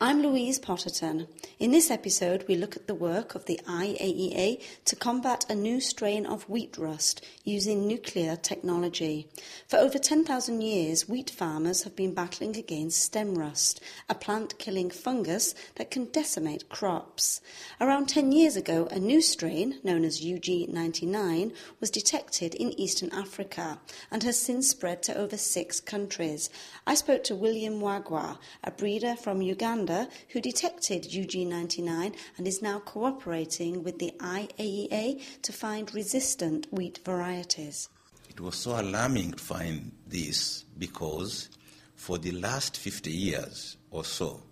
I'm Louise Potterton. In this episode, we look at the work of the IAEA to combat a new strain of wheat rust using nuclear technology. For over 10,000 years, wheat farmers have been battling against stem rust, a plant killing fungus that can decimate crops. Around 10 years ago, a new strain, known as UG99, was detected in eastern Africa and has since spread to over six countries. I spoke to William Wagoire, a breeder from Uganda who detected UG99 and is now cooperating with the IAEA to find resistant wheat varieties. It was so alarming to find this because for the last 50 years or so,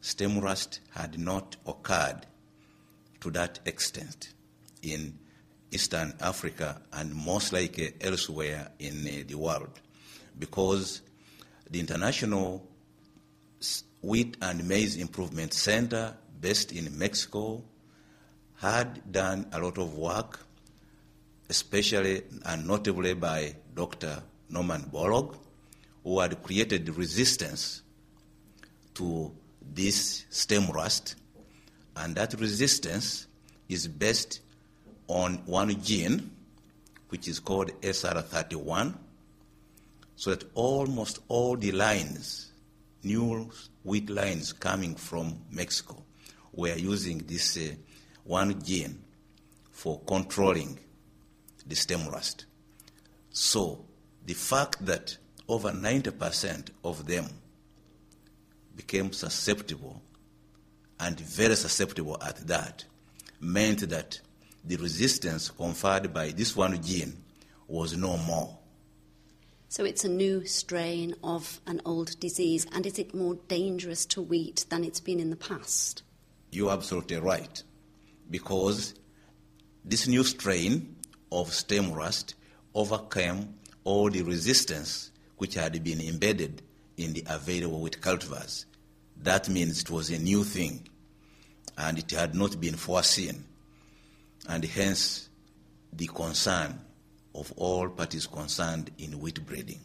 stem rust had not occurred to that extent in Eastern Africa and most likely elsewhere in uh, the world because the international Wheat and Maize Improvement Center, based in Mexico, had done a lot of work, especially and notably by Dr. Norman Borlaug, who had created resistance to this stem rust. And that resistance is based on one gene, which is called SR31, so that almost all the lines, new wheat lines coming from Mexico were using this uh, one gene for controlling the stem rust. So the fact that over 90% of them became susceptible and very susceptible at that meant that the resistance conferred by this one gene was no more. So it's a new strain of an old disease, and is it more dangerous to wheat than it's been in the past? You're absolutely right, because this new strain of stem rust overcame all the resistance which had been embedded in the available wheat cultivars. That means it was a new thing, and it had not been foreseen, and hence the concern of all parties concerned in wheat breeding.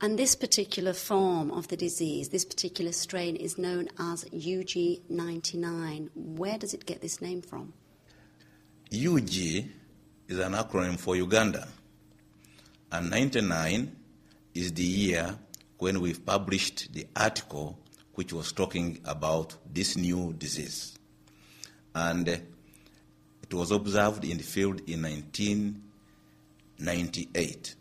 And this particular form of the disease, this particular strain, is known as UG99. Where does it get this name from? UG is an acronym for Uganda, and 99 is the year when we published the article which was talking about this new disease. And it was observed in the field in 19 98.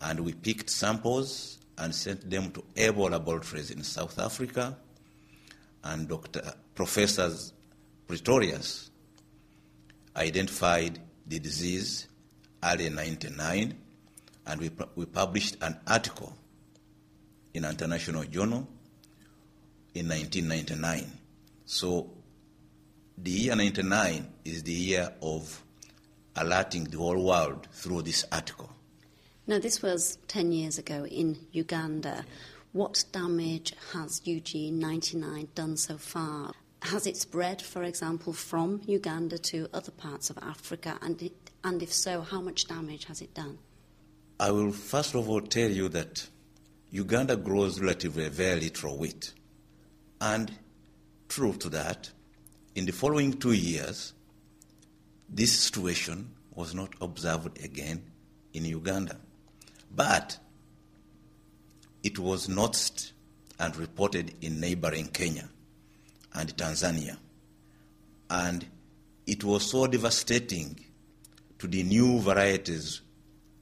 And we picked samples and sent them to able laboratories in South Africa. And Dr. Professors Pretorius identified the disease early 99, and we, we published an article in an international journal in 1999. So the year 99 is the year of alerting the whole world through this article. Now, this was 10 years ago in Uganda. What damage has UG 99 done so far? Has it spread, for example, from Uganda to other parts of Africa? And, it, and if so, how much damage has it done? I will first of all tell you that Uganda grows relatively very little wheat. And true to that, in the following two years, this situation was not observed again in Uganda. But it was noticed and reported in neighboring Kenya and Tanzania. And it was so devastating to the new varieties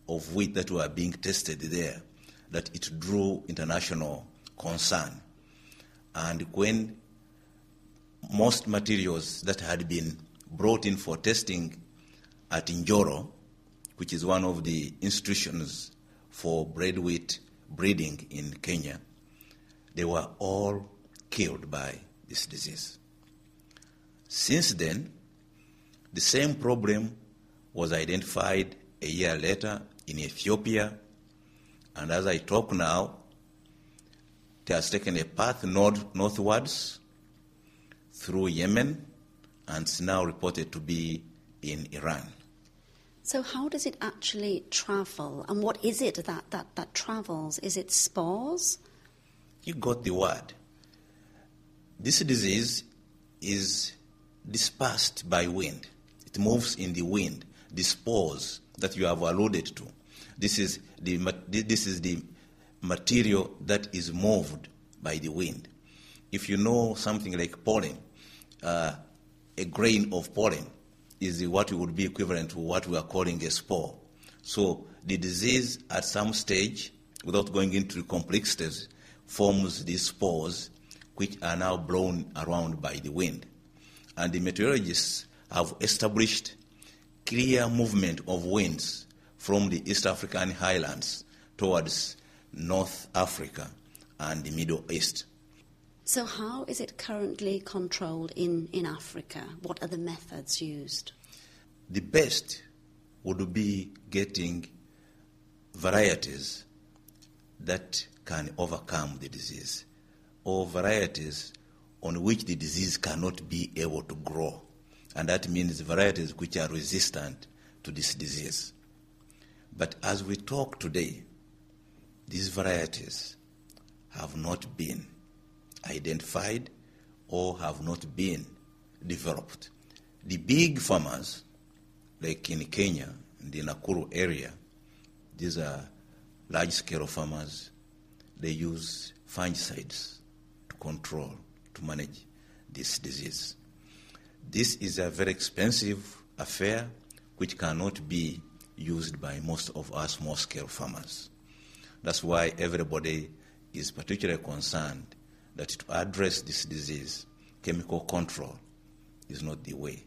of wheat that were being tested there that it drew international concern. And when most materials that had been brought in for testing at Njoro, which is one of the institutions for bread wheat breeding in Kenya, they were all killed by this disease. Since then, the same problem was identified a year later in Ethiopia, and as I talk now, it has taken a path north, northwards through Yemen and it's now reported to be in Iran. So, how does it actually travel, and what is it that, that, that travels? Is it spores? You got the word. This disease is dispersed by wind. It moves in the wind. The spores that you have alluded to. This is the, this is the material that is moved by the wind. If you know something like pollen, uh, a grain of pollen is what would be equivalent to what we are calling a spore. So the disease at some stage, without going into complexities, forms these spores which are now blown around by the wind. And the meteorologists have established clear movement of winds from the East African highlands towards North Africa and the Middle East. So, how is it currently controlled in, in Africa? What are the methods used? The best would be getting varieties that can overcome the disease, or varieties on which the disease cannot be able to grow. And that means varieties which are resistant to this disease. But as we talk today, these varieties have not been identified or have not been developed. The big farmers, like in Kenya, in the Nakuru area, these are large scale farmers, they use fungicides to control, to manage this disease. This is a very expensive affair which cannot be used by most of us small scale farmers. That's why everybody is particularly concerned that to address this disease, chemical control is not the way.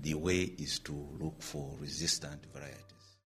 The way is to look for resistant varieties.